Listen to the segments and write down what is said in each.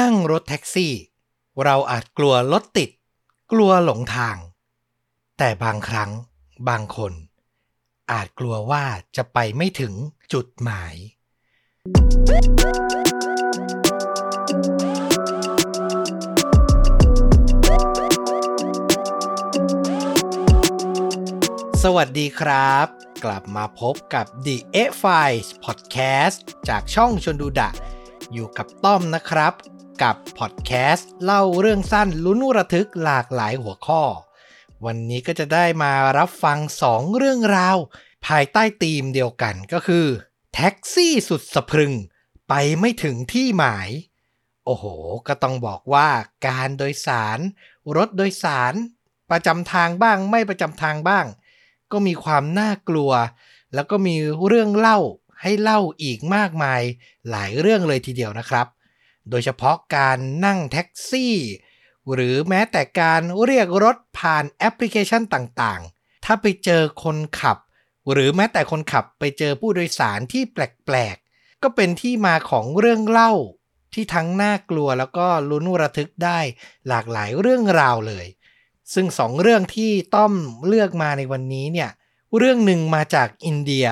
นั่งรถแท็กซี่ เราอาจกลัวรถติด กลัวหลงทาง แต่บางครั้งบางคน อาจกลัวว่าจะไปไม่ถึงจุดหมาย สวัสดีครับ กลับมาพบกับ The A Files Podcast จากช่องชนดูดะอยู่กับต้อมนะครับ กับพอดแคสต์เล่าเรื่องสั้นลุ้นระทึกหลากหลายหัวข้อ วันนี้ก็จะได้มารับฟัง 2 เรื่องราว ภายใต้ธีมเดียวกันก็คือ แท็กซี่สุดสะพรึง ไปไม่ถึงที่หมาย โอ้โห ก็ต้องบอกว่าการโดยสาร รถโดยสาร ประจำทางบ้างไม่ประจำทางบ้าง ก็มีความน่ากลัว แล้วก็มีเรื่องเล่าให้เล่าอีกมากมายหลายเรื่องเลยทีเดียวนะครับ โดยเฉพาะการนั่งแท็กซี่ หรือแม้แต่การเรียกรถผ่านแอปพลิเคชันต่างๆ ถ้าไปเจอคนขับ หรือแม้แต่คนขับไปเจอผู้โดยสารที่แปลกๆ ก็เป็นที่มาของเรื่องเล่าที่ทั้งน่ากลัวแล้วก็ลุ้นระทึกได้หลากหลายเรื่องราวเลย ซึ่งสองเรื่องที่ต้อมเลือกมาในวันนี้เนี่ย เรื่องหนึ่งมาจากอินเดีย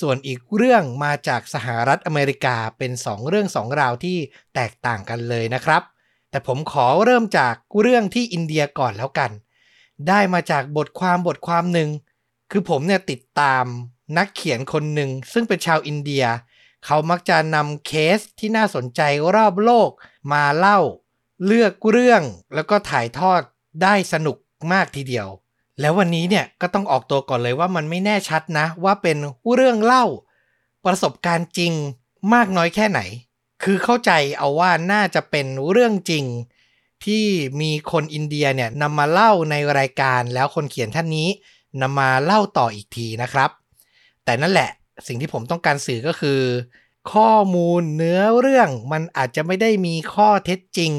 ส่วนอีกเรื่องมาจากสหรัฐอเมริกาเป็นสองเรื่องสองราวที่แตกต่างกันเลยนะครับ แต่ผมขอเริ่มจากเรื่องที่อินเดียก่อนแล้วกัน ได้มาจากบทความบทความหนึ่ง คือผมเนี่ยติดตามนักเขียนคนหนึ่ง ซึ่งเป็นชาวอินเดีย เขามักจะนำเคสที่น่าสนใจรอบโลกมาเล่า เลือกเรื่องแล้วก็ถ่ายทอดได้สนุกมากทีเดียว แล้ววันนี้เนี่ยก็ต้องออกตัวก่อนเลยว่ามันไม่แน่ชัดนะ ว่าเป็นเรื่องเล่า ประสบการณ์จริงมากน้อยแค่ไหน คือเข้าใจเอาว่าน่าจะเป็นเรื่องจริง ที่มีคนอินเดียเนี่ยนำมาเล่าในรายการแล้วคนเขียนท่านนี้นำมาเล่าต่ออีกทีนะครับ แต่นั่นแหละสิ่งที่ผมต้องการสื่อก็คือ ข้อมูลเนื้อเรื่องมันอาจจะไม่ได้มีข้อเท็จจริง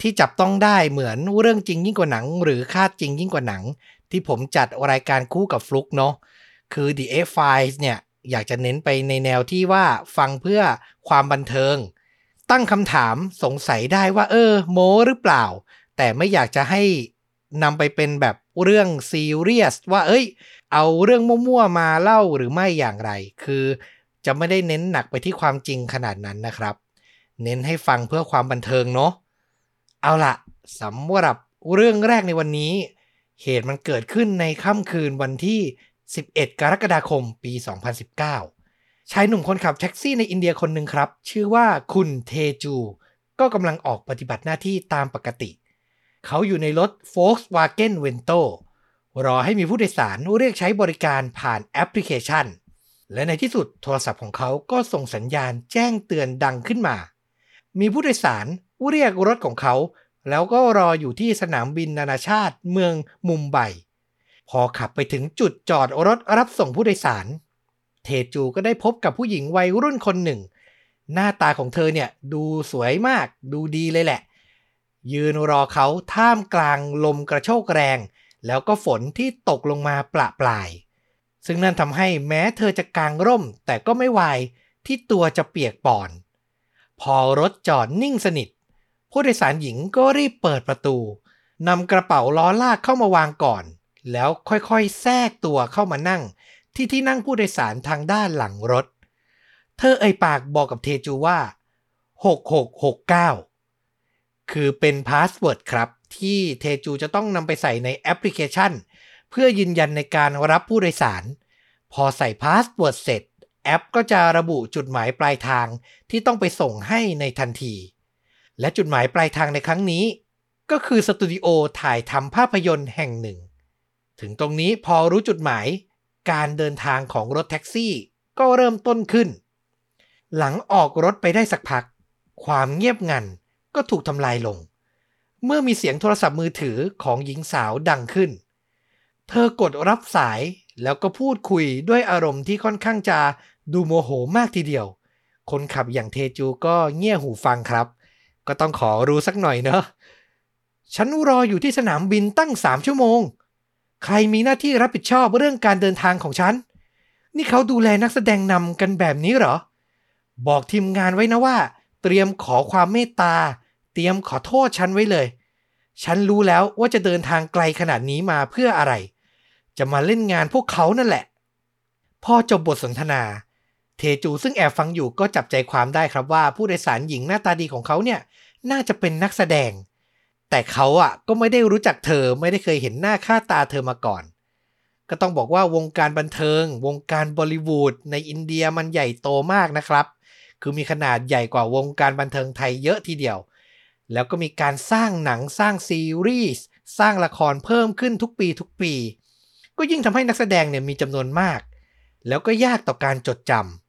ที่จับต้องได้เหมือนเรื่องจริงยิ่งกว่าหนัง หรือคาดจริงยิ่งกว่าหนัง ที่ผมจัดรายการคู่กับฟลุกเนาะคือ The A Files เนี่ย อยากจะเน้นไปในแนวที่ว่าฟังเพื่อความบันเทิง ตั้งคำถามสงสัยได้ว่า เออ โมหรือเปล่า แต่ไม่อยากจะให้นำไปเป็นแบบเรื่องซีเรียสว่า เอ้ย เอาเรื่องมั่วๆมาเล่าหรือไม่อย่างไร คือจะไม่ได้เน้นหนักไปที่ความจริงขนาดนั้นนะครับ เน้นให้ฟังเพื่อความบันเทิงเนาะเอาละสำหรับเรื่องแรกในวันนี้ เหตุมันเกิดขึ้นในค่ำคืนวันที่ 11 กรกฎาคมปี 2019 ชายหนุ่มคนขับแท็กซี่ในอินเดียคนหนึ่งครับ ชื่อว่าคุณเทจู ก็กำลังออกปฏิบัติหน้าที่ตามปกติ เขาอยู่ในรถ Volkswagen Vento รอให้มีผู้โดยสารเรียกใช้บริการผ่านแอปพลิเคชัน และในที่สุดโทรศัพท์ของเขาก็ส่งสัญญาณแจ้งเตือนดังขึ้นมา มีผู้โดยสารเรียกรถของเขา แล้วก็รออยู่ที่สนามบินนานาชาติเมืองมุมไบ พอขับไปถึงจุดจอดรถรับส่งผู้โดยสาร เทจูก็ได้พบกับผู้หญิงวัยรุ่นคนหนึ่ง หน้าตาของเธอเนี่ยดูสวยมากดูดีเลยแหละ ยืนรอเขาท่ามกลางลมกระโชกแรง แล้วก็ฝนที่ตกลงมาประปราย ซึ่งนั่นทำให้แม้เธอจะกางร่ม แต่ก็ไม่วายที่ตัวจะเปียกปอน พอรถจอดนิ่งสนิท ผู้โดยสารหญิงก็รีบเปิดประตูนำกระเป๋าล้อลากเข้ามาวางก่อน แล้วค่อยๆ แทรกตัวเข้ามานั่ง ที่ที่นั่งผู้โดยสารทางด้านหลังรถ เธอเอ่ยปากบอกกับเทจูว่า 6669 คือเป็น password ครับ ที่เทจูจะต้องนำไปใส่ในแอปพลิเคชัน เพื่อยืนยันในการรับผู้โดยสาร พอใส่ password เสร็จ แอปก็จะระบุจุดหมายปลายทางที่ต้องไปส่งให้ในทันที และจุดหมายปลายทางในครั้งนี้ ก็คือสตูดิโอถ่ายทำภาพยนตร์แห่งหนึ่ง ถึงตรงนี้พอรู้จุดหมาย การเดินทางของรถแท็กซี่ก็เริ่มต้นขึ้น หลังออกรถไปได้สักพัก ความเงียบงันก็ถูกทำลายลง เมื่อมีเสียงโทรศัพท์มือถือของหญิงสาวดังขึ้น เธอกดรับสายแล้วก็พูดคุยด้วยอารมณ์ที่ค่อนข้างจะดูโมโหมากทีเดียว คนขับอย่างเทจูก็เงี่ยหูฟังครับ ก็ต้องขอรู้สักหน่อยเนอะฉันรออยู่ที่สนามบินตั้งสามชั่วโมง ใครมีหน้าที่รับผิดชอบเรื่องการเดินทางของฉัน นี่เขาดูแลนักแสดงนำกันแบบนี้เหรอ บอกทีมงานไว้นะว่า เตรียมขอความเมตตา เตรียมขอโทษฉันไว้เลย ฉันรู้แล้วว่าจะเดินทางไกลขนาดนี้มาเพื่ออะไร จะมาเล่นงานพวกเขานั่นแหละ พอจบบทสนทนา เทจูซึ่งแอบฟังอยู่ก็จับใจความได้ครับว่าผู้โดยสารหญิงหน้าตาดีของเขาเนี่ยน่าจะเป็นนักแสดง แต่เขาอะก็ไม่ได้รู้จักเธอไม่ได้เคยเห็นหน้าค่าตาเธอมาก่อน ก็ต้องบอกว่าวงการบันเทิง วงการบอลิวูดในอินเดียมันใหญ่โตมากนะครับ คือมีขนาดใหญ่กว่าวงการบันเทิงไทยเยอะทีเดียว แล้วก็มีการสร้างหนังสร้างซีรีส์สร้างละครเพิ่มขึ้นทุกปีทุกปี ก็ยิ่งทำให้นักแสดงเนี่ยมีจำนวนมาก แล้วก็ยากต่อการจดจำ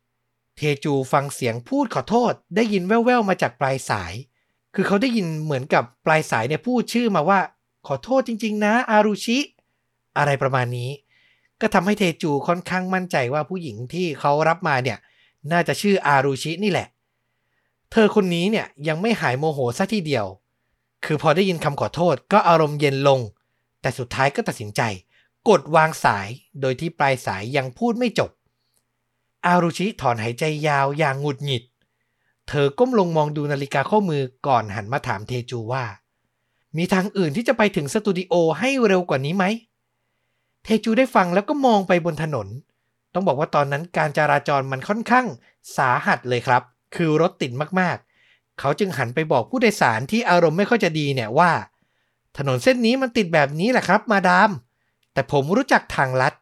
เทจูฟังเสียงพูดขอโทษ ได้ยินแว่วๆมาจากปลายสาย คือเขาได้ยินเหมือนกับปลายสายเนี่ยพูดชื่อมาว่า ขอโทษจริง ๆ นะ อารุชิ อะไรประมาณนี้ ก็ทำให้เทจูค่อนข้างมั่นใจว่าผู้หญิงที่เขารับมาเนี่ย น่าจะชื่ออารุชินี่แหละ เธอคนนี้เนี่ยยังไม่หายโมโหซะทีเดียว คือพอได้ยินคำขอโทษก็อารมณ์เย็นลง แต่สุดท้ายก็ตัดสินใจ กดวางสายโดยที่ปลายสายยังพูดไม่จบ อารุชิถอนหายใจยาวอย่างหงุดหงิด เธอก้มลงมองดูนาฬิกาข้อมือก่อนหันมาถามเทจูว่า มีทางอื่นที่จะไปถึงสตูดิโอให้เร็วกว่านี้ไหม เทจูได้ฟังแล้วก็มองไปบนถนน ต้องบอกว่าตอนนั้นการจราจรมันค่อนข้างสาหัสเลยครับ คือรถติดมากๆ เขาจึงหันไปบอกผู้โดยสารที่อารมณ์ไม่ค่อยจะดีเนี่ยว่า ถนนเส้นนี้มันติดแบบนี้แหละครับ มาดาม แต่ผมรู้จักทางลัด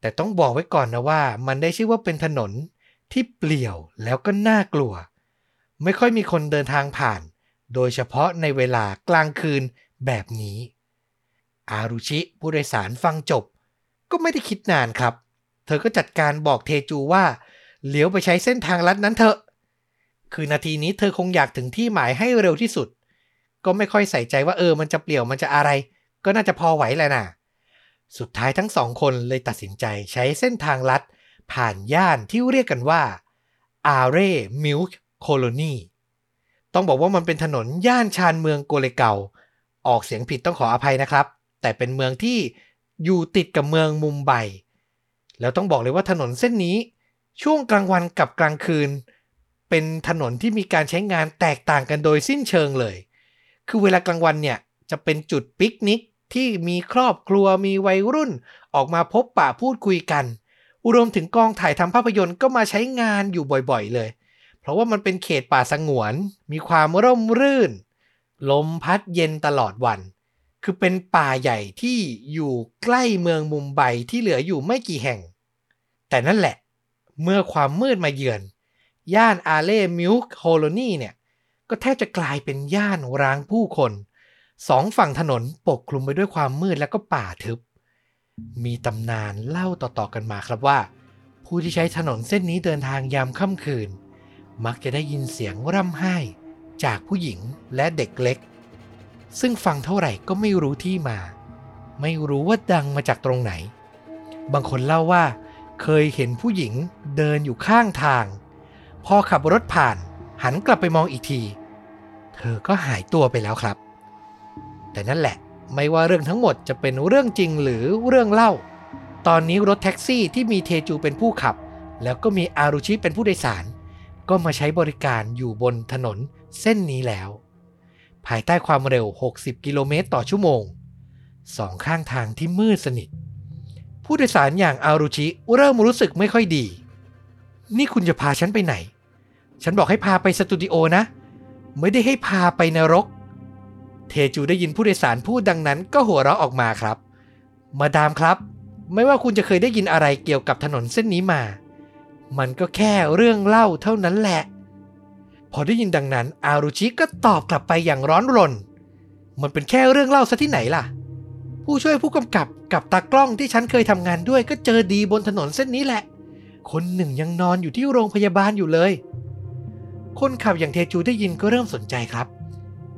แต่ต้องบอกไว้ก่อนนะว่า มันได้ชื่อว่าเป็นถนนที่เปลี่ยวแล้วก็น่ากลัว ไม่ค่อยมีคนเดินทางผ่าน โดยเฉพาะในเวลากลางคืนแบบนี้ อารุชิผู้โดยสารฟังจบ ก็ไม่ได้คิดนานครับ เธอก็จัดการบอกเทจูว่าเลี้ยวไปใช้เส้นทางลัดนั้นเถอะ คือนาทีนี้เธอคงอยากถึงที่หมายให้เร็วที่สุด ก็ไม่ค่อยใส่ใจว่าเออมันจะเปลี่ยวมันจะอะไร ก็น่าจะพอไหวแหละนะ สุดท้ายทั้งสองคนเลยตัดสินใจใช้เส้นทางลัด ผ่านย่านที่เรียกกันว่าอาเร่มิลค์โคโลนีต้องบอกว่ามันเป็นถนนย่านชานเมืองโกเลเกาออกเสียงผิดต้องขออภัยนะครับ แต่เป็นเมืองที่อยู่ติดกับเมืองมุมไบแล้วต้องบอกเลยว่าถนนเส้นนี้ ช่วงกลางวันกับกลางคืน เป็นถนนที่มีการใช้งานแตกต่างกันโดยสิ้นเชิงเลย คือเวลากลางวันเนี่ยจะเป็นจุดปิกนิก ที่มีครอบครัวมีวัยรุ่น ออกมาพบปะพูดคุยกัน รวมถึงกองถ่ายทำภาพยนตร์ก็มาใช้งานอยู่บ่อยๆเลย เพราะว่ามันเป็นเขตป่าสงวน มีความร่มรื่น ลมพัดเย็นตลอดวัน คือเป็นป่าใหญ่ที่อยู่ใกล้เมืองมุมไบที่เหลืออยู่ไม่กี่แห่ง แต่นั่นแหละ เมื่อความมืดมาเยือน ย่านอาเล่มิลค์โฮโลนีเนี่ย ก็แทบจะกลายเป็นย่านร้างผู้คน สองฝั่งถนนปกคลุมไปด้วยความมืดและก็ป่าทึบ มีตำนานเล่าต่อๆกันมาครับว่า ผู้ที่ใช้ถนนเส้นนี้เดินทางยามค่ำคืน มักจะได้ยินเสียงร่ำไห้จากผู้หญิงและเด็กเล็ก ซึ่งฟังเท่าไหร่ก็ไม่รู้ที่มา ไม่รู้ว่าดังมาจากตรงไหน บางคนเล่าว่า เคยเห็นผู้หญิงเดินอยู่ข้างทาง พอขับรถผ่านหันกลับไปมองอีกที เธอก็หายตัวไปแล้วครับ แต่นั่นแหละไม่ว่าเรื่องทั้งหมดจะเป็นเรื่องจริงหรือเรื่องเล่า ตอนนี้รถแท็กซี่ที่มีเทจูเป็นผู้ขับ แล้วก็มีอารุชิเป็นผู้โดยสาร ก็มาใช้บริการอยู่บนถนนเส้นนี้แล้ว ภายใต้ความเร็ว 60 กิโลเมตรต่อชั่วโมง สองข้างทางที่มืดสนิท ผู้โดยสารอย่างอารุชิเริ่มรู้สึกไม่ค่อยดี นี่คุณจะพาฉันไปไหน ฉันบอกให้พาไปสตูดิโอนะ ไม่ได้ให้พาไปนรก เทจูได้ยินผู้โดยสารพูดดังนั้นก็หัวเราะออกมาครับ มาดามครับ ไม่ว่าคุณจะเคยได้ยินอะไรเกี่ยวกับถนนเส้นนี้มา มันก็แค่เรื่องเล่าเท่านั้นแหละ พอได้ยินดังนั้น อารุชิก็ตอบกลับไปอย่างร้อนรน มันเป็นแค่เรื่องเล่าซะที่ไหนล่ะ ผู้ช่วยผู้กำกับกับตากล้องที่ฉันเคยทำงานด้วยก็เจอดีบนถนนเส้นนี้แหละ คนหนึ่งยังนอนอยู่ที่โรงพยาบาลอยู่เลย คนขับอย่างเทจูได้ยินก็เริ่มสนใจครับ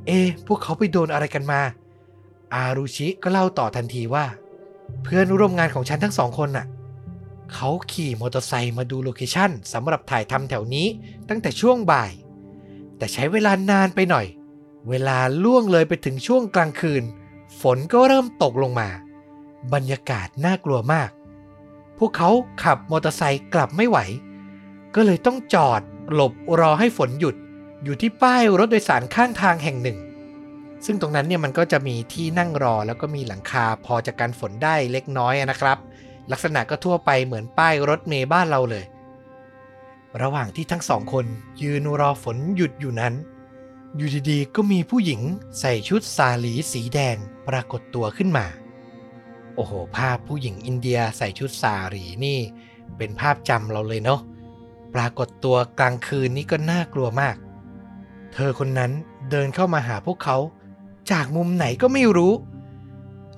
เอะพวกเขาไปโดนอะไรกันมา อารุชิก็เล่าต่อทันทีว่า เพื่อนร่วมงานของฉันทั้งสองคนน่ะ เขาขี่มอเตอร์ไซค์มาดูโลเคชั่นสำหรับถ่ายทำแถวนี้ตั้งแต่ช่วงบ่าย แต่ใช้เวลานานไปหน่อย เวลาล่วงเลยไปถึงช่วงกลางคืน ฝนก็เริ่มตกลงมา บรรยากาศน่ากลัวมาก พวกเขาขับมอเตอร์ไซค์กลับไม่ไหว ก็เลยต้องจอดหลบรอให้ฝนหยุด อยู่ที่ป้ายรถโดยสารข้างทางแห่งหนึ่ง ซึ่งตรงนั้นเนี่ยมันก็จะมีที่นั่งรอแล้วก็มีหลังคาพอจะกันฝนได้เล็กน้อยนะครับ ลักษณะก็ทั่วไปเหมือนป้ายรถเมย์บ้านเราเลย ระหว่างที่ทั้งสองคนยืนรอฝนหยุดอยู่นั้น อยู่ดีๆก็มีผู้หญิงใส่ชุดสาลีสีแดงปรากฏตัวขึ้นมา โอ้โห ภาพผู้หญิงอินเดียใส่ชุดสาลีนี่ เป็นภาพจำเราเลยเนาะปรากฏตัวกลางคืนนี่ก็น่ากลัวมาก เธอคนนั้นเดินเข้ามาหาพวกเขา จากมุมไหนก็ไม่รู้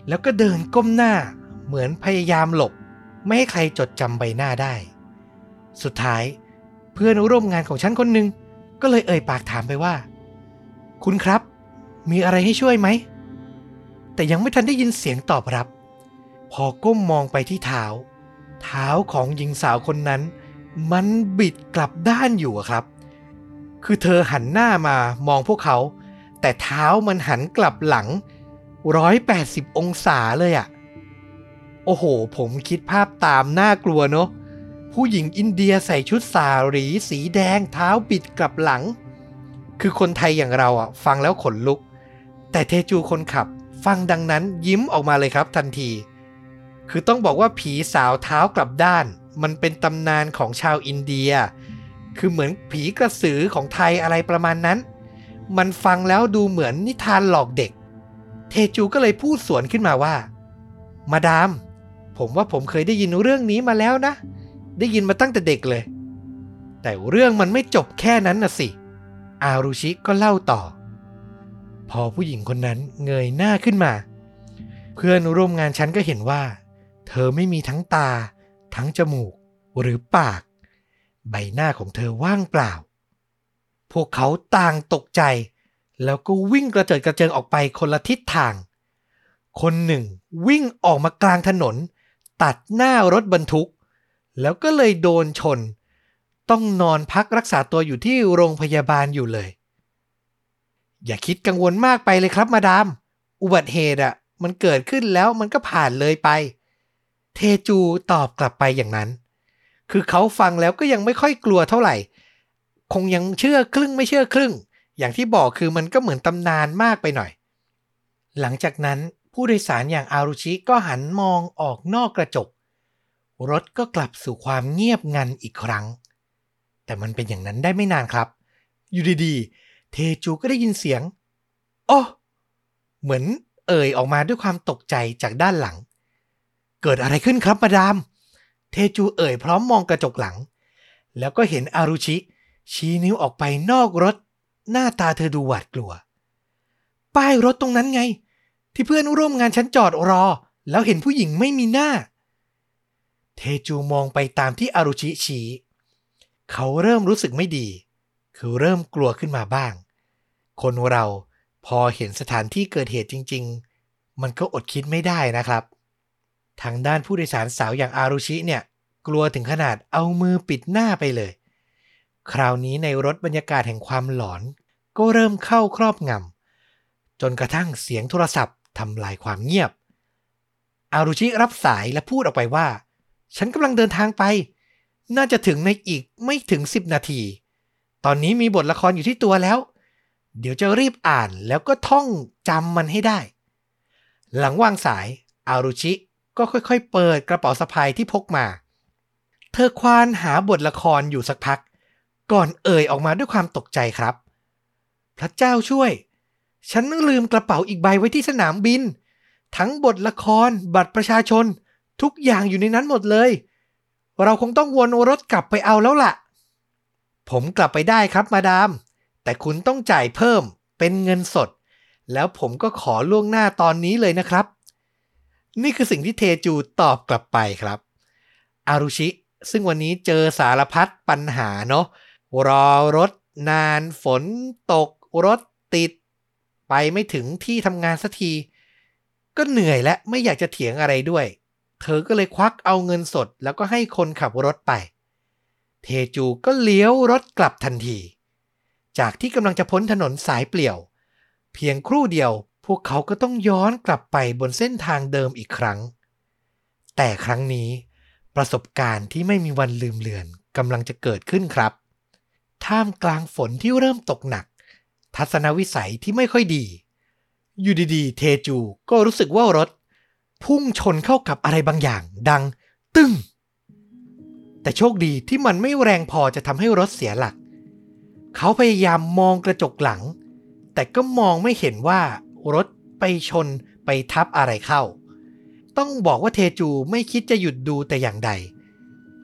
แล้วก็เดินก้มหน้าเหมือนพยายามหลบ ไม่ให้ใครจดจำใบหน้าได้ สุดท้ายเพื่อนร่วมงานของฉันคนหนึ่งก็เลยเอ่ยปากถามไปว่า คุณครับ มีอะไรให้ช่วยไหม แต่ยังไม่ทันได้ยินเสียงตอบรับ พอก้มมองไปที่เท้า เท้าของหญิงสาวคนนั้น มันบิดกลับด้านอยู่ครับ คือเธอหันหน้ามามองพวกเขา แต่เท้ามันหันกลับหลัง 180 องศาเลยอะโอ้โห ผมคิดภาพตามน่ากลัวเนาะผู้หญิงอินเดียใส่ชุดสาหรีสีแดงเท้าบิดกลับหลัง คือคนไทยอย่างเราอะ ฟังแล้วขนลุก แต่เทจูคนขับ ฟังดังนั้นยิ้มออกมาเลยครับทันที คือต้องบอกว่าผีสาวเท้ากลับด้าน มันเป็นตำนานของชาวอินเดีย คือเหมือนผีกระสือของไทยอะไรประมาณนั้น มันฟังแล้วดูเหมือนนิทานหลอกเด็ก เทจูก็เลยพูดสวนขึ้นมาว่า มาดาม ผมว่าผมเคยได้ยินเรื่องนี้มาแล้วนะ ได้ยินมาตั้งแต่เด็กเลย แต่เรื่องมันไม่จบแค่นั้นนะสิ อารุชิก็เล่าต่อ พอผู้หญิงคนนั้นเงยหน้าขึ้นมา เพื่อนร่วมงานฉันก็เห็นว่า เธอไม่มีทั้งตา ทั้งจมูก หรือปาก ใบหน้าของเธอว่างเปล่า พวกเขาต่างตกใจ แล้วก็วิ่งกระเจิดกระเจิงออกไปคนละทิศทาง คนหนึ่งวิ่งออกมากลางถนน ตัดหน้ารถบรรทุก แล้วก็เลยโดนชน ต้องนอนพักรักษาตัวอยู่ที่โรงพยาบาลอยู่เลย อย่าคิดกังวลมากไปเลยครับมาดาม อุบัติเหตุอะมันเกิดขึ้นแล้วมันก็ผ่านเลยไป เทจูตอบกลับไปอย่างนั้น คือเขาฟังแล้วก็ยังไม่ค่อยกลัวเท่าไหร่ คงยังเชื่อครึ่งไม่เชื่อครึ่ง อย่างที่บอกคือมันก็เหมือนตำนานมากไปหน่อย หลังจากนั้นผู้โดยสารอย่างอารุชิก็หันมองออกนอกกระจก รถก็กลับสู่ความเงียบงันอีกครั้ง แต่มันเป็นอย่างนั้นได้ไม่นานครับ อยู่ดีๆ เทจูก็ได้ยินเสียงโอ้เหมือนเอ่ยออกมาด้วยความตกใจจากด้านหลัง เกิดอะไรขึ้นครับมาดาม เทจูเอ่ยพร้อมมองกระจกหลัง แล้วก็เห็นอารุชิ ชี้นิ้วออกไปนอกรถ หน้าตาเธอดูหวาดกลัว ป้ายรถตรงนั้นไง ที่เพื่อนร่วมงานฉันจอดรอ แล้วเห็นผู้หญิงไม่มีหน้า เทจูมองไปตามที่อารุชิชี้ เขาเริ่มรู้สึกไม่ดี คือเริ่มกลัวขึ้นมาบ้าง คนเราพอเห็นสถานที่เกิดเหตุจริง ๆ มันก็อดคิดไม่ได้นะครับ ทางด้านผู้โดยสารสาวอย่างอารุชิเนี่ย กลัวถึงขนาดเอามือปิดหน้าไปเลย คราวนี้ในรถบรรยากาศแห่งความหลอน ก็เริ่มเข้าครอบงำจนกระทั่งเสียงโทรศัพท์ทำลายความเงียบ อารุชิรับสายและพูดออกไปว่า ฉันกำลังเดินทางไป น่าจะถึงในอีกไม่ถึง10นาที ตอนนี้มีบทละครอยู่ที่ตัวแล้ว เดี๋ยวจะรีบอ่านแล้วก็ท่องจำมันให้ได้ หลังวางสายอารุชิ ก็ค่อยๆ เปิดกระเป๋าสะพายที่พกมา เธอควานหาบทละครอยู่สักพัก ก่อนเอ่ยออกมาด้วยความตกใจครับ พระเจ้าช่วย ฉันลืมกระเป๋าอีกใบไว้ที่สนามบิน ทั้งบทละครบัตรประชาชน ทุกอย่างอยู่ในนั้นหมดเลย เราคงต้องวนรถกลับไปเอาแล้วล่ะ ผมกลับไปได้ครับมาดาม แต่คุณต้องจ่ายเพิ่มเป็นเงินสด แล้วผมก็ขอล่วงหน้าตอนนี้เลยนะครับ นี่คือสิ่งที่เทจูตอบกลับไปครับ อารุชิ ซึ่งวันนี้เจอสารพัดปัญหาเนาะรอรถนานฝนตกรถติด ไปไม่ถึงที่ทำงานสักที ก็เหนื่อยและไม่อยากจะเถียงอะไรด้วย เธอก็เลยควักเอาเงินสด แล้วก็ให้คนขับรถไป เทจูก็เลี้ยวรถกลับทันที จากที่กำลังจะพ้นถนนสายเปลี่ยว เพียงครู่เดียว พวกเขาก็ต้องย้อนกลับไปบนเส้นทางเดิมอีกครั้ง แต่ครั้งนี้ประสบการณ์ที่ไม่มีวันลืมเลือนกำลังจะเกิดขึ้นครับ ท่ามกลางฝนที่เริ่มตกหนัก ทัศนวิสัยที่ไม่ค่อยดี อยู่ดีๆ เทจูก็รู้สึกว่ารถ พุ่งชนเข้ากับอะไรบางอย่างดัง ตึ้ง แต่โชคดีที่มันไม่แรงพอจะทำให้รถเสียหลัก เขาพยายามมองกระจกหลัง แต่ก็มองไม่เห็นว่า รถไปชนไปทับอะไรเข้า ต้องบอกว่าเทจูไม่คิดจะหยุดดูแต่อย่างใด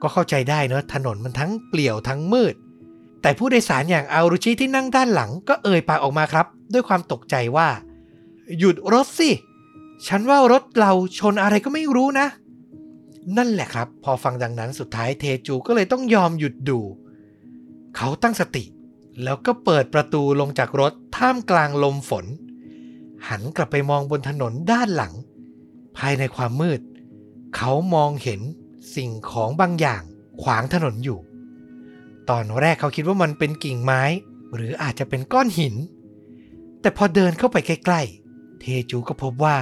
ก็เข้าใจได้เนอะถนนมันทั้งเปลี่ยวทั้งมืด แต่ผู้โดยสารอย่างอารุชิที่นั่งด้านหลังก็เอ่ยปากออกมาครับ ด้วยความตกใจว่า หยุดรถสิ ฉันว่ารถเราชนอะไรก็ไม่รู้นะ นั่นแหละครับ พอฟังดังนั้นสุดท้ายเทจูก็เลยต้องยอมหยุดดู เขาตั้งสติ แล้วก็เปิดประตูลงจากรถท่ามกลางลมฝน หันกลับไปมองบนถนนด้านหลัง ภายในความมืด เขามองเห็นสิ่งของบางอย่างขวางถนนอยู่ ตอนแรกเขาคิดว่ามันเป็นกิ่งไม้ หรืออาจจะเป็นก้อนหิน แต่พอเดินเข้าไปใกล้ๆ เทจูก็พบว่า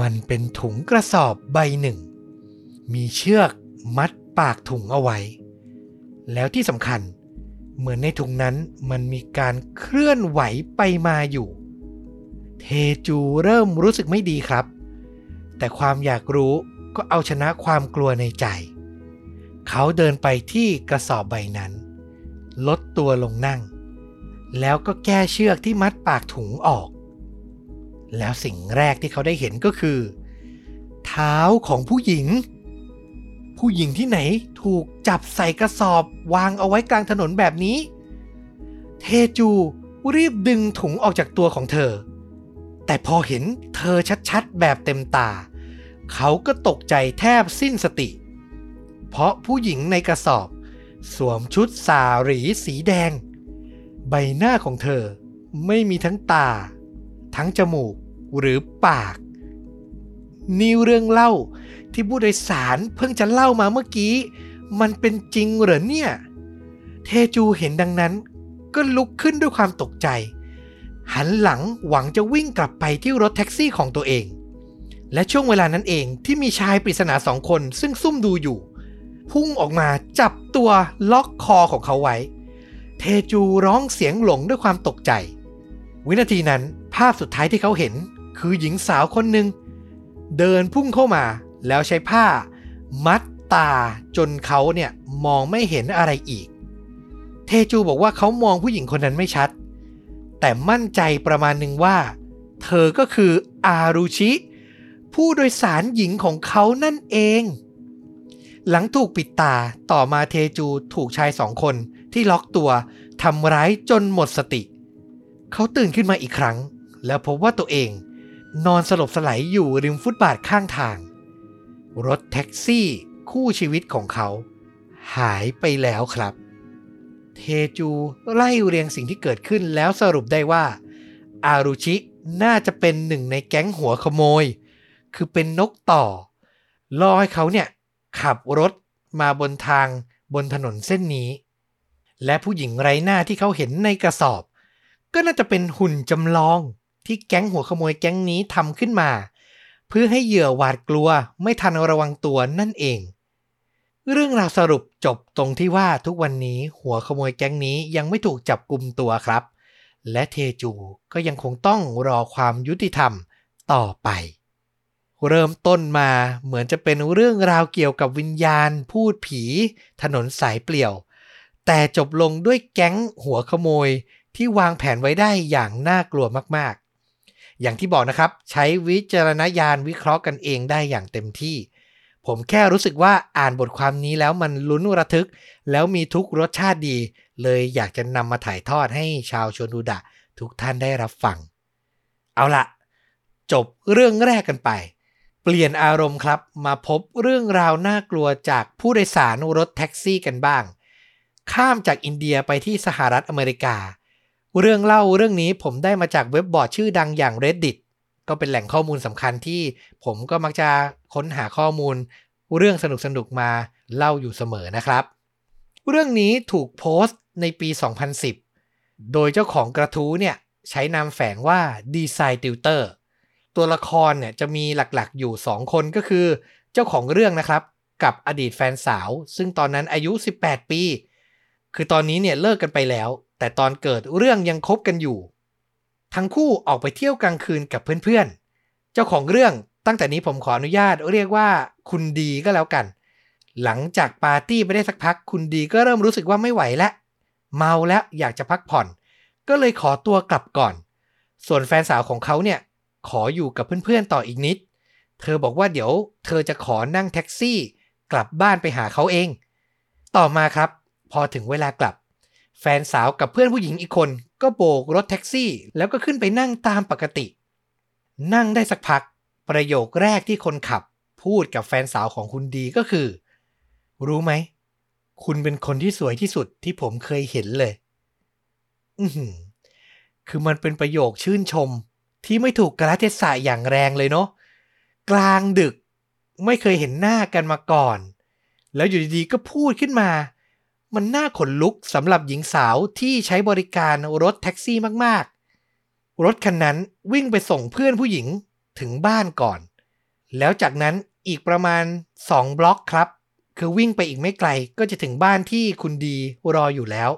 มันเป็นถุงกระสอบใบหนึ่ง มีเชือกมัดปากถุงเอาไว้ แล้วที่สำคัญ เหมือนในถุงนั้นมันมีการเคลื่อนไหวไปมาอยู่ เทจูเริ่มรู้สึกไม่ดีครับ แต่ความอยากรู้ก็เอาชนะความกลัวในใจ เขาเดินไปที่กระสอบใบนั้น ลดตัวลงนั่ง แล้วก็แก้เชือกที่มัดปากถุงออก แล้วสิ่งแรกที่เขาได้เห็นก็คือ เท้าของผู้หญิง ผู้หญิงที่ไหนถูกจับใส่กระสอบวางเอาไว้กลางถนนแบบนี้ เทจูรีบดึงถุงออกจากตัวของเธอ แต่พอเห็นเธอชัดๆ แบบเต็มตา เขาก็ตกใจแทบสิ้นสติ เพราะผู้หญิงในกระสอบ สวมชุดสาหรีสีแดง ใบหน้าของเธอไม่มีทั้งตา ทั้งจมูกหรือปาก นี่เรื่องเล่าที่ผู้โดยสารเพิ่งจะเล่ามาเมื่อกี้ มันเป็นจริงเหรอเนี่ย เทจูเห็นดังนั้นก็ลุกขึ้นด้วยความตกใจ หันหลังหวังจะวิ่งกลับไปที่รถแท็กซี่ของตัวเอง และช่วงเวลานั้นเองที่มีชายปริศนาสองคนซึ่งซุ่มดูอยู่ พุ่งออกมาจับตัวล็อกคอของเขาไว้ เทจูร้องเสียงหลงด้วยความตกใจ วินาทีนั้นภาพสุดท้ายที่เขาเห็น คือหญิงสาวคนหนึ่งเดินพุ่งเข้ามาแล้วใช้ผ้า มัดตาจนเขาเนี่ยมองไม่เห็นอะไรอีก เทจูบอกว่าเขามองผู้หญิงคนนั้นไม่ชัด แต่มั่นใจประมาณหนึ่งว่า เธอก็คืออารุชิ ผู้โดยสารหญิงของเขานั่นเอง หลังถูกปิดตาต่อมาเทจูถูกชายสองคนที่ล็อกตัวทำร้ายจนหมดสติ เขาตื่นขึ้นมาอีกครั้ง แล้วพบว่าตัวเอง นอนสลบสลายอยู่ริมฟุตบาทข้างทาง รถแท็กซี่คู่ชีวิตของเขา หายไปแล้วครับ เทจูไล่เรียงสิ่งที่เกิดขึ้นแล้วสรุปได้ว่า อารุชิน่าจะเป็นหนึ่งในแก๊งหัวขโมย คือเป็นนกต่อล่อให้เขาเนี่ย ขับรถมาบนทางบนถนนเส้นนี้ และผู้หญิงไร้หน้าที่เขาเห็นในกระสอบ ก็น่าจะเป็นหุ่นจำลองที่แก๊งหัวขโมยแก๊งนี้ทำขึ้นมา เพื่อให้เหยื่อหวาดกลัวไม่ทันระวังตัวนั่นเอง เรื่องราวสรุปจบตรงที่ว่าทุกวันนี้หัวขโมยแก๊งนี้ยังไม่ถูกจับกลุ่มตัวครับ และเทจูก็ยังคงต้องรอความยุติธรรมต่อไป เริ่มต้นมาเหมือนจะเป็นเรื่องราวเกี่ยวกับวิญญาณ พูดผี ถนนสายเปลี่ยว แต่จบลงด้วยแก๊งหัวขโมยที่วางแผนไว้ได้อย่างน่ากลัวมากๆ อย่างที่บอกนะครับ ใช้วิจารณญาณวิเคราะห์กันเองได้อย่างเต็มที่ ผมแค่รู้สึกว่าอ่านบทความนี้แล้วมันลุ้นระทึก แล้วมีทุกรสชาติดี เลยอยากจะนำมาถ่ายทอดให้ชาวชวนดูดะ ทุกท่านได้รับฟัง เอาละจบเรื่องแรกกันไป เปลี่ยนอารมณ์ครับ มาพบเรื่องราวน่ากลัวจากผู้โดยสารรถแท็กซี่กันบ้าง ข้ามจากอินเดียไปที่สหรัฐอเมริกา เรื่องเล่าเรื่องนี้ผมได้มาจากเว็บบอร์ดชื่อดังอย่าง Reddit ก็เป็นแหล่งข้อมูลสำคัญที่ผมก็มักจะค้นหาข้อมูล เรื่องสนุกๆมาเล่าอยู่เสมอนะครับ เรื่องนี้ถูกโพสต์ในปี 2010 โดยเจ้าของกระทู้เนี่ยใช้นามแฝงว่าดีไซน์ติวเตอร์ตัวละครเนี่ยจะมีหลักๆอยู่ 2 คนก็คือ เจ้าของเรื่องนะครับกับอดีตแฟนสาว ซึ่งตอนนั้นอายุ 18 ปี คือตอนนี้เนี่ยเลิกกันไปแล้ว แต่ตอนเกิดเรื่องยังคบกันอยู่ ทั้งคู่ออกไปเที่ยวกลางคืนกับเพื่อนๆ เจ้าของเรื่องตั้งแต่นี้ผมขออนุญาตเรียกว่าคุณดีก็แล้วกัน หลังจากปาร์ตี้ไปได้สักพัก คุณดีก็เริ่มรู้สึกว่าไม่ไหวแล้ว เมาแล้วอยากจะพักผ่อน ก็เลยขอตัวกลับก่อน ส่วนแฟนสาวของเขาเนี่ยขออยู่กับเพื่อนๆต่ออีกนิด เธอบอกว่าเดี๋ยว เธอจะขอนั่งแท็กซี่ กลับบ้านไปหาเขาเอง ต่อมาครับ พอถึงเวลากลับ แฟนสาวกับเพื่อนผู้หญิงอีกคน ก็โบกรถแท็กซี่ แล้วก็ขึ้นไปนั่งตามปกติ นั่งได้สักพัก ประโยคแรกที่คนขับ พูดกับแฟนสาวของคุณดีก็คือ รู้ไหม คุณเป็นคนที่สวยที่สุดที่ผมเคยเห็นเลย อือคือมันเป็นประโยคชื่นชม ที่ไม่ถูกกระเทศะอย่างแรงเลยเนาะกลางดึกไม่เคยเห็นหน้ากันมาก่อน แล้วอยู่ดีๆก็พูดขึ้นมา มันน่าขนลุกสำหรับหญิงสาวที่ใช้บริการรถแท็กซี่มากๆ รถคันนั้นวิ่งไปส่งเพื่อนผู้หญิงถึงบ้านก่อน แล้วจากนั้นอีกประมาณ 2 บล็อกครับ คือวิ่งไปอีกไม่ไกลก็จะถึงบ้านที่คุณดีรออยู่แล้ว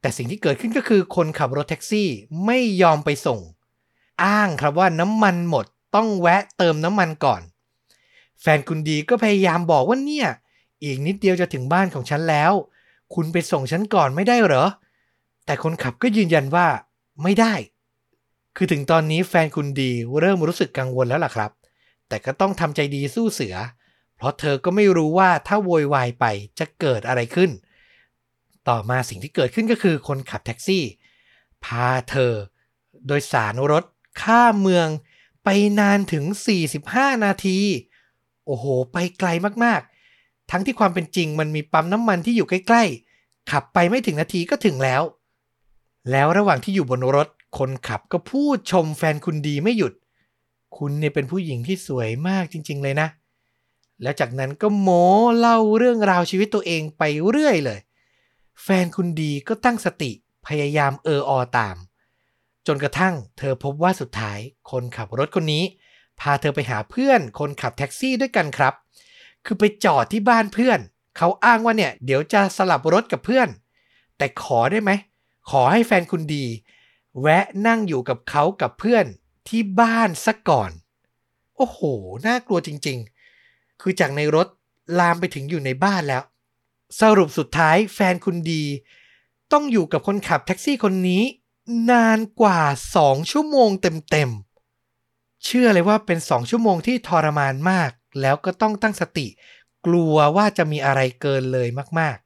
แต่สิ่งที่เกิดขึ้นก็คือคนขับรถแท็กซี่ไม่ยอมไปส่ง อ้างครับว่าน้ำมันหมดต้องแวะเติมน้ำมันก่อน แฟนคุณดีก็พยายามบอกว่าเนี่ย อีกนิดเดียวจะถึงบ้านของฉันแล้ว คุณไปส่งฉันก่อนไม่ได้เหรอ แต่คนขับก็ยืนยันว่าไม่ได้ คือถึงตอนนี้แฟนคุณดีเริ่มรู้สึกกังวลแล้วล่ะครับ แต่ก็ต้องทำใจดีสู้เสือ เพราะเธอก็ไม่รู้ว่าถ้าโวยวายไปจะเกิดอะไรขึ้น ต่อมาสิ่งที่เกิดขึ้นก็คือคนขับแท็กซี่ พาเธอ โดยสารรถข้ามเมืองไปนานถึง 45 นาที โอ้โห ไปไกลมากๆ ทั้งที่ความเป็นจริงมันมีปั๊มน้ำมันที่อยู่ใกล้ ๆ ขับไปไม่ถึงนาทีก็ถึงแล้ว แล้วระหว่างที่อยู่บนรถ คนขับก็พูดชมแฟนคุณดีไม่หยุด คุณเนี่ยเป็นผู้หญิงที่สวยมากจริง ๆ เลยนะ แล้วจากนั้นก็โม้เล่าเรื่องราวชีวิตตัวเองไปเรื่อยเลย แฟนคุณดีก็ตั้งสติพยายามเอออตาม จนกระทั่งเธอพบว่าสุดท้าย คนขับรถคนนี้ พาเธอไปหาเพื่อนคนขับแท็กซี่ด้วยกันครับ คือไปจอดที่บ้านเพื่อน เขาอ้างว่าเนี่ย เดี๋ยวจะสลับรถกับเพื่อน แต่ขอได้ไหม ขอให้แฟนคุณดี แวะนั่งอยู่กับเขากับเพื่อนที่บ้านสักก่อน โอ้โห น่ากลัวจริง ๆ คือจากในรถลามไปถึงอยู่ในบ้านแล้ว สรุปสุดท้ายแฟนคุณดี ต้องอยู่กับคนขับแท็กซี่คนนี้ นานกว่า2ชั่วโมงเต็มๆเชื่อเลยว่าเป็น2ชั่วโมงที่ทรมานมาก แล้วก็ต้องตั้งสติ กลัวว่าจะมีอะไรเกินเลยมาก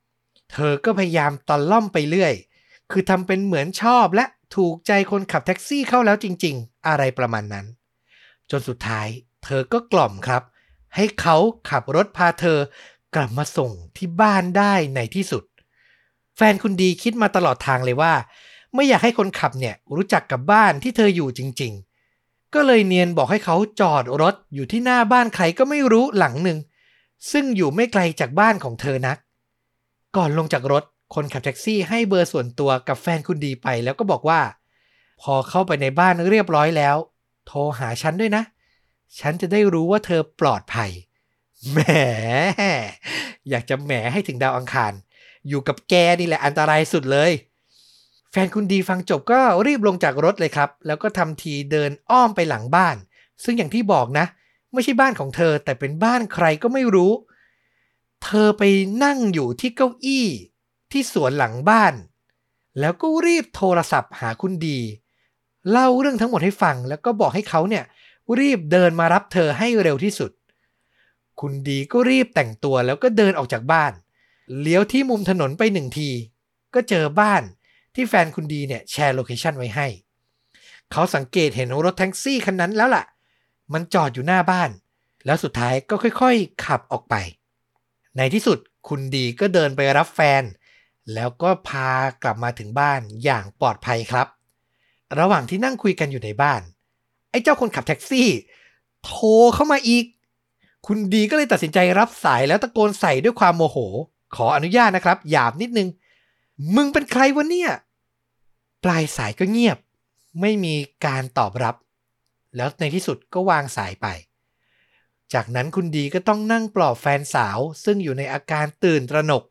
ๆ เธอก็พยายามตอนล่อมไปเรื่อย คือทำเป็นเหมือนชอบและถูกใจคนขับแท็กซี่เข้าแล้วจริง ๆ อะไรประมาณนั้น จนสุดท้าย เธอก็กล่อมครับ ให้เขาขับรถพาเธอกลับมาส่งที่บ้านได้ในที่สุด แฟนคุณดีคิดมาตลอดทางเลยว่า ไม่อยากให้คนขับเนี่ยรู้จักกับบ้านที่เธออยู่จริง ๆ ก็เลยเนียนบอกให้เขาจอดรถอยู่ที่หน้าบ้านใครก็ไม่รู้หลังหนึ่ง ซึ่งอยู่ไม่ไกลจากบ้านของเธอนัก ก่อนลงจากรถคนขับแท็กซี่ให้เบอร์ส่วนตัวกับแฟนคุณดีไปแล้วก็บอกว่า พอเข้าไปในบ้านเรียบร้อยแล้ว โทรหาฉันด้วยนะ ฉันจะได้รู้ว่าเธอปลอดภัยแหมอยากจะแหมให้ถึงดาวอังคาร อยู่กับแกนี่แหละอันตรายสุดเลย แฟนคุณดีฟังจบก็รีบลงจากรถเลยครับ แล้วก็ทำทีเดินอ้อมไปหลังบ้าน ซึ่งอย่างที่บอกนะ ไม่ใช่บ้านของเธอแต่เป็นบ้านใครก็ไม่รู้ เธอไปนั่งอยู่ที่เก้าอี้ที่สวนหลังบ้าน แล้วก็รีบโทรศัพท์หาคุณดี เล่าเรื่องทั้งหมดให้ฟัง แล้วก็บอกให้เขาเนี่ยรีบเดินมารับเธอให้เร็วที่สุด คุณดีก็รีบแต่งตัวแล้วก็เดินออกจากบ้าน เลี้ยวที่มุมถนนไปหนึ่งที ก็เจอบ้าน ที่แฟนคุณดีเนี่ยแชร์ location ไว้ให้ เขาสังเกตเห็นรถแท็กซี่คันนั้นแล้วล่ะ มันจอดอยู่หน้าบ้าน แล้วสุดท้ายก็ค่อยๆ ขับออกไป ในที่สุดคุณดีก็เดินไปรับแฟน แล้วก็พากลับมาถึงบ้านอย่างปลอดภัยครับ ระหว่างที่นั่งคุยกันอยู่ในบ้าน ไอ้เจ้าคนขับแท็กซี่ โทรเข้ามาอีก คุณดีก็เลยตัดสินใจรับสายแล้วตะโกนใส่ด้วยความโมโห ขออนุญาตนะครับ หยาบนิดนึง มึงเป็นใครวะเนี่ย ปลายสายก็เงียบ ไม่มีการตอบรับ แล้วในที่สุดก็วางสายไป จากนั้นคุณดีก็ต้องนั่งปลอบแฟนสาว ซึ่งอยู่ในอาการตื่นตระหนก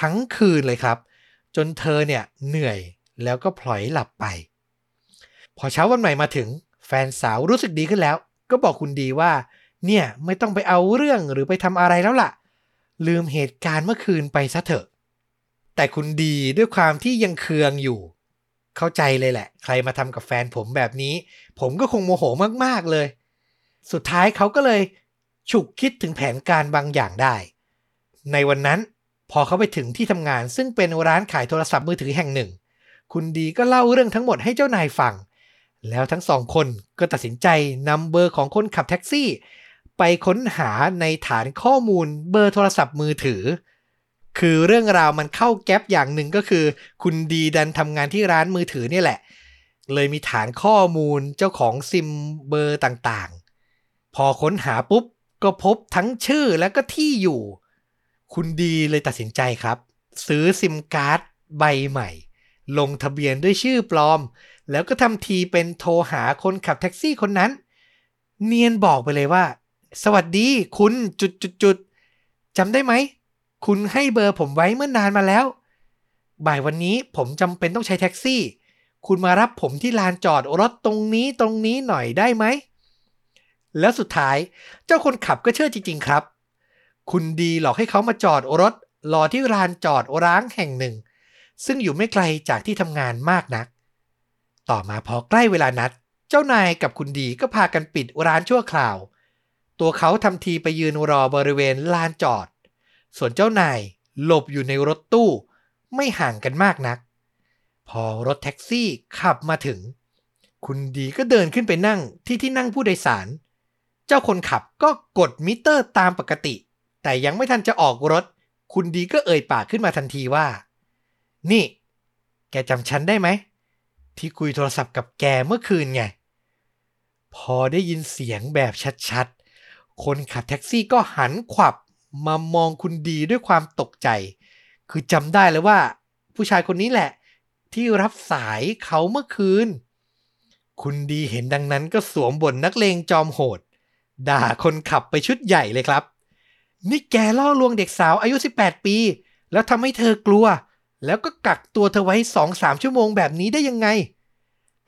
ทั้งคืนเลยครับ จนเธอเนี่ยเหนื่อยแล้วก็พลอยหลับไป พอเช้าวันใหม่มาถึง แฟนสาวรู้สึกดีขึ้นแล้ว ก็บอกคุณดีว่า เนี่ยไม่ต้องไปเอาเรื่องหรือไปทำอะไรแล้วล่ะ ลืมเหตุการณ์เมื่อคืนไปซะเถอะ แต่คุณดีด้วยความที่ยังเคืองอยู่ เข้าใจเลยแหละ ใครมาทำกับแฟนผมแบบนี้ ผมก็คงโมโหมากๆเลย สุดท้ายเขาก็เลยฉุกคิดถึงแผนการบางอย่างได้ ในวันนั้นพอเขาไปถึงที่ทำงาน ซึ่งเป็นร้านขายโทรศัพท์มือถือแห่งหนึ่ง คุณดีก็เล่าเรื่องทั้งหมดให้เจ้านายฟัง แล้วทั้งสองคนก็ตัดสินใจนำเบอร์ของคนขับแท็กซี่ ไปค้นหาในฐานข้อมูลเบอร์โทรศัพท์มือถือ คือเรื่องราวมันเข้าแก๊ปอย่างหนึ่งก็คือ คุณดีดันทำงานที่ร้านมือถือนี่แหละ เลยมีฐานข้อมูลเจ้าของซิมเบอร์ต่างๆ พอค้นหาปุ๊บก็พบทั้งชื่อและก็ที่อยู่ คุณดีเลยตัดสินใจครับ ซื้อซิมการ์ดใบใหม่ ลงทะเบียนด้วยชื่อปลอม แล้วก็ทำทีเป็นโทรหาคนขับแท็กซี่คนนั้น เนียนบอกไปเลยว่า สวัสดีคุณจุดจุดจุดจำได้ไหม คุณให้เบอร์ผมไว้เมื่อนานมาแล้ว บ่ายวันนี้ผมจำเป็นต้องใช้แท็กซี่ คุณมารับผมที่ลานจอดรถตรงนี้ตรงนี้หน่อยได้ไหม แล้วสุดท้ายเจ้าคนขับก็เชื่อจริง ๆ ครับ คุณดีหลอกให้เขามาจอดรถรอที่ลานจอดร้างแห่งหนึ่ง ซึ่งอยู่ไม่ไกลจากที่ทำงานมากนัก ต่อมาพอใกล้เวลานัด เจ้านายกับคุณดีก็พากันปิดร้านชั่วคราว ตัวเขาทำทีไปยืนรอบริเวณลานจอด ส่วนเจ้านายหลบอยู่ในรถตู้ ไม่ห่างกันมากนัก พอรถแท็กซี่ขับมาถึง คุณดีก็เดินขึ้นไปนั่งที่ที่นั่งผู้โดยสาร เจ้าคนขับก็กดมิเตอร์ตามปกติ แต่ยังไม่ทันจะออกรถ คุณดีก็เอ่ยปากขึ้นมาทันทีว่า นี่ แกจำฉันได้ไหม ที่คุยโทรศัพท์กับแกเมื่อคืนไง พอได้ยินเสียงแบบชัดๆ คนขับแท็กซี่ก็หันขวับ มามองคุณดีด้วยความตกใจ คือจำได้เลยว่า ผู้ชายคนนี้แหละ ที่รับสายเขาเมื่อคืน คุณดีเห็นดังนั้นก็สวมบทนักเลงจอมโหด ด่าคนขับไปชุดใหญ่เลยครับ นี่แกล่อลวงเด็กสาวอายุ 18 ปี แล้วทำให้เธอกลัว แล้วก็กักตัวเธอไว้สองสามชั่วโมงแบบนี้ได้ยังไง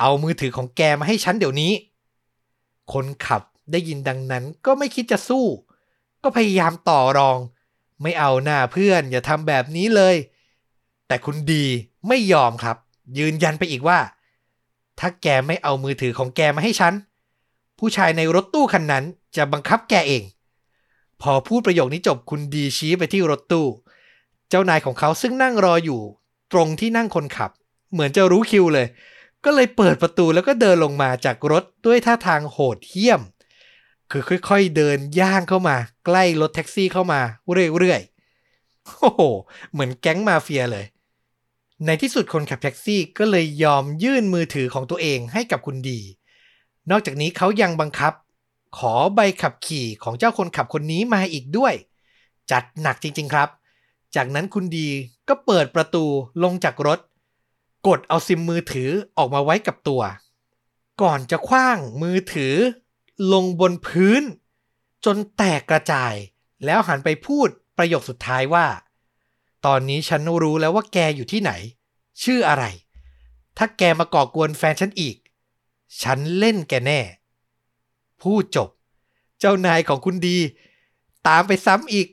เอามือถือของแกมาให้ฉันเดี๋ยวนี้ คนขับได้ยินดังนั้นก็ไม่คิดจะสู้ ก็พยายามต่อรอง ไม่เอาหน้าเพื่อนอย่าทำแบบนี้เลย แต่คุณดีไม่ยอมครับ ยืนยันไปอีกว่า ถ้าแกไม่เอามือถือของแกมาให้ฉัน ผู้ชายในรถตู้คันนั้นจะบังคับแกเอง พอพูดประโยคนี้จบคุณดีชี้ไปที่รถตู้ เจ้านายของเขาซึ่งนั่งรออยู่ ตรงที่นั่งคนขับ เหมือนจะรู้คิวเลย ก็เลยเปิดประตูแล้วก็เดินลงมาจากรถด้วยท่าทางโหดเหี้ยม คือค่อย ๆ เดินย่างเข้ามา ใกล้รถแท็กซี่เข้ามาเรื่อยๆ โอ้โห เหมือนแก๊งมาเฟียเลย ในที่สุดคนขับแท็กซี่ก็เลยยอมยื่นมือถือของตัวเองให้กับคุณดี นอกจากนี้เขายังบังคับ ขอใบขับขี่ของเจ้าคนขับคนนี้มาอีกด้วย จัดหนักจริง ๆ ครับ จากนั้นคุณดีก็เปิดประตูลงจากรถ กดเอาซิมมือถือออกมาไว้กับตัว ก่อนจะคว้างมือถือ ลงบนพื้น จนแตกกระจาย แล้วหันไปพูดประโยคสุดท้ายว่า ตอนนี้ฉันรู้แล้วว่าแกอยู่ที่ไหน ชื่ออะไร ถ้าแกมาก่อกวนแฟนฉันอีก ฉันเล่นแกแน่ พูดจบ เจ้านายของคุณดี ตามไปซ้ำอีก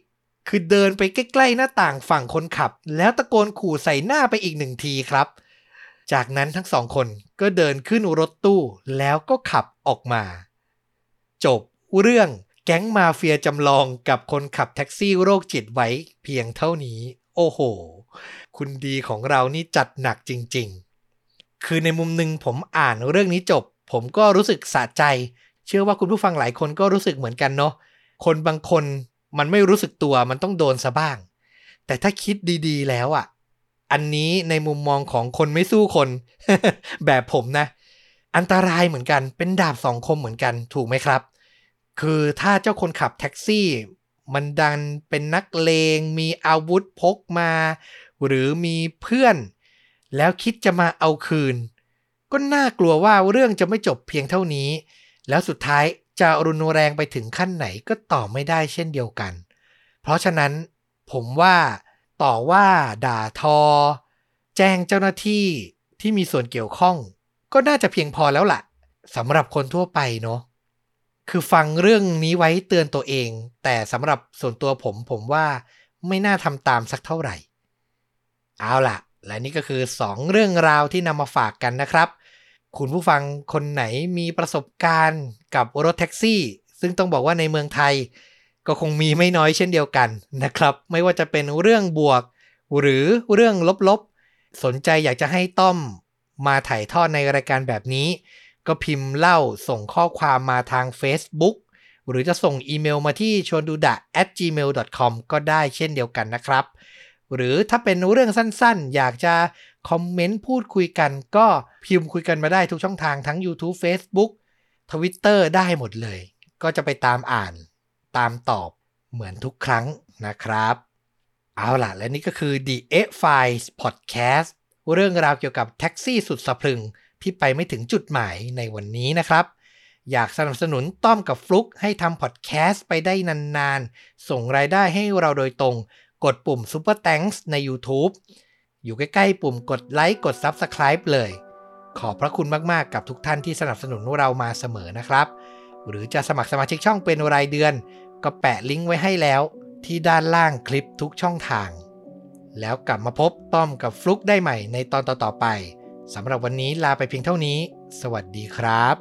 คือเดินไปใกล้ๆหน้าต่างฝั่งคนขับ แล้วตะโกนขู่ใส่หน้าไปอีกหนึ่งทีครับจากนั้นทั้งสองคนก็เดินขึ้นรถตู้แล้วก็ขับออกมา จบเรื่องแก๊งมาเฟียจำลองกับคนขับแท็กซี่โรคจิตไว้เพียงเท่านี้ โอ้โห คุณดีของเรานี่จัดหนักจริง ๆ คือในมุมหนึ่งผมอ่านเรื่องนี้จบ ผมก็รู้สึกสะใจ เชื่อว่าคุณผู้ฟังหลายคนก็รู้สึกเหมือนกันเนาะคนบางคนมันไม่รู้สึกตัวมันต้องโดนซะบ้าง แต่ถ้าคิดดีๆ แล้วอะ อันนี้ในมุมมองของคนไม่สู้คน แบบผมนะ อันตรายเหมือนกันเป็นดาบสองคมเหมือนกันถูกไหมครับ คือถ้าเจ้าคนขับแท็กซี่ มันดันเป็นนักเลง มีอาวุธพกมา หรือมีเพื่อน แล้วคิดจะมาเอาคืน ก็น่ากลัวว่าเรื่องจะไม่จบเพียงเท่านี้ แล้วสุดท้ายจะรุนแรงไปถึงขั้นไหนก็ตอบไม่ได้เช่นเดียวกัน เพราะฉะนั้นผมว่าต่อว่าด่าทอ แจ้งเจ้าหน้าที่ที่มีส่วนเกี่ยวข้อง ก็น่าจะเพียงพอแล้วล่ะสำหรับคนทั่วไปเนาะ คือฟังเรื่องนี้ไว้เตือนตัวเอง แต่สำหรับส่วนตัวผมผมว่าไม่น่าทำตามสักเท่าไหร่ เอาล่ะ และนี่ก็คือ 2 เรื่องราวที่นำมาฝากกันนะครับ คุณผู้ฟังคนไหนมีประสบการณ์กับรถแท็กซี่ ซึ่งต้องบอกว่าในเมืองไทย ก็คงมีไม่น้อยเช่นเดียวกันนะครับ ไม่ว่าจะเป็นเรื่องบวก หรือเรื่องลบๆ สนใจอยากจะให้ต้อมมาถ่ายทอดในรายการแบบนี้ ก็พิมพ์เล่าส่งข้อความมาทาง Facebook หรือจะส่งอีเมลมาที่ชวนดูดะ at gmail.com ก็ได้เช่นเดียวกันนะครับ หรือถ้าเป็นเรื่องสั้นๆ อยากจะคอมเมนต์พูดคุยกัน ก็พิมพ์คุยกันมาได้ทุกช่องทางทั้ง YouTube Facebook Twitter ได้หมดเลย ก็จะไปตามอ่านตามตอบเหมือนทุกครั้งนะครับ เอาล่ะ และนี่ก็คือ The A Files Podcast เรื่องราวเกี่ยวกับแท็กซี่สุดสะพรึง ที่ไปไม่ถึงจุดหมายในวันนี้นะครับ อยากสนับสนุนต้อมกับฟลุกให้ทำพอดแคสต์ไปได้นานๆ ส่งรายได้ให้เราโดยตรง กดปุ่ม Super Thanks ใน YouTube อยู่ใกล้ๆ ปุ่มกดไลค์กด Subscribe เลย ขอบพระคุณมากๆ กับทุกท่านที่สนับสนุนเรามาเสมอนะครับ หรือจะสมัครสมาชิกช่องเป็นรายเดือน ก็แปะลิงก์ไว้ให้แล้ว ที่ด้านล่างคลิปทุกช่องทาง แล้วกลับมาพบต้อมกับฟลุกได้ใหม่ในตอนต่อๆไป สำหรับวันนี้ลาไปเพียงเท่านี้ สวัสดีครับ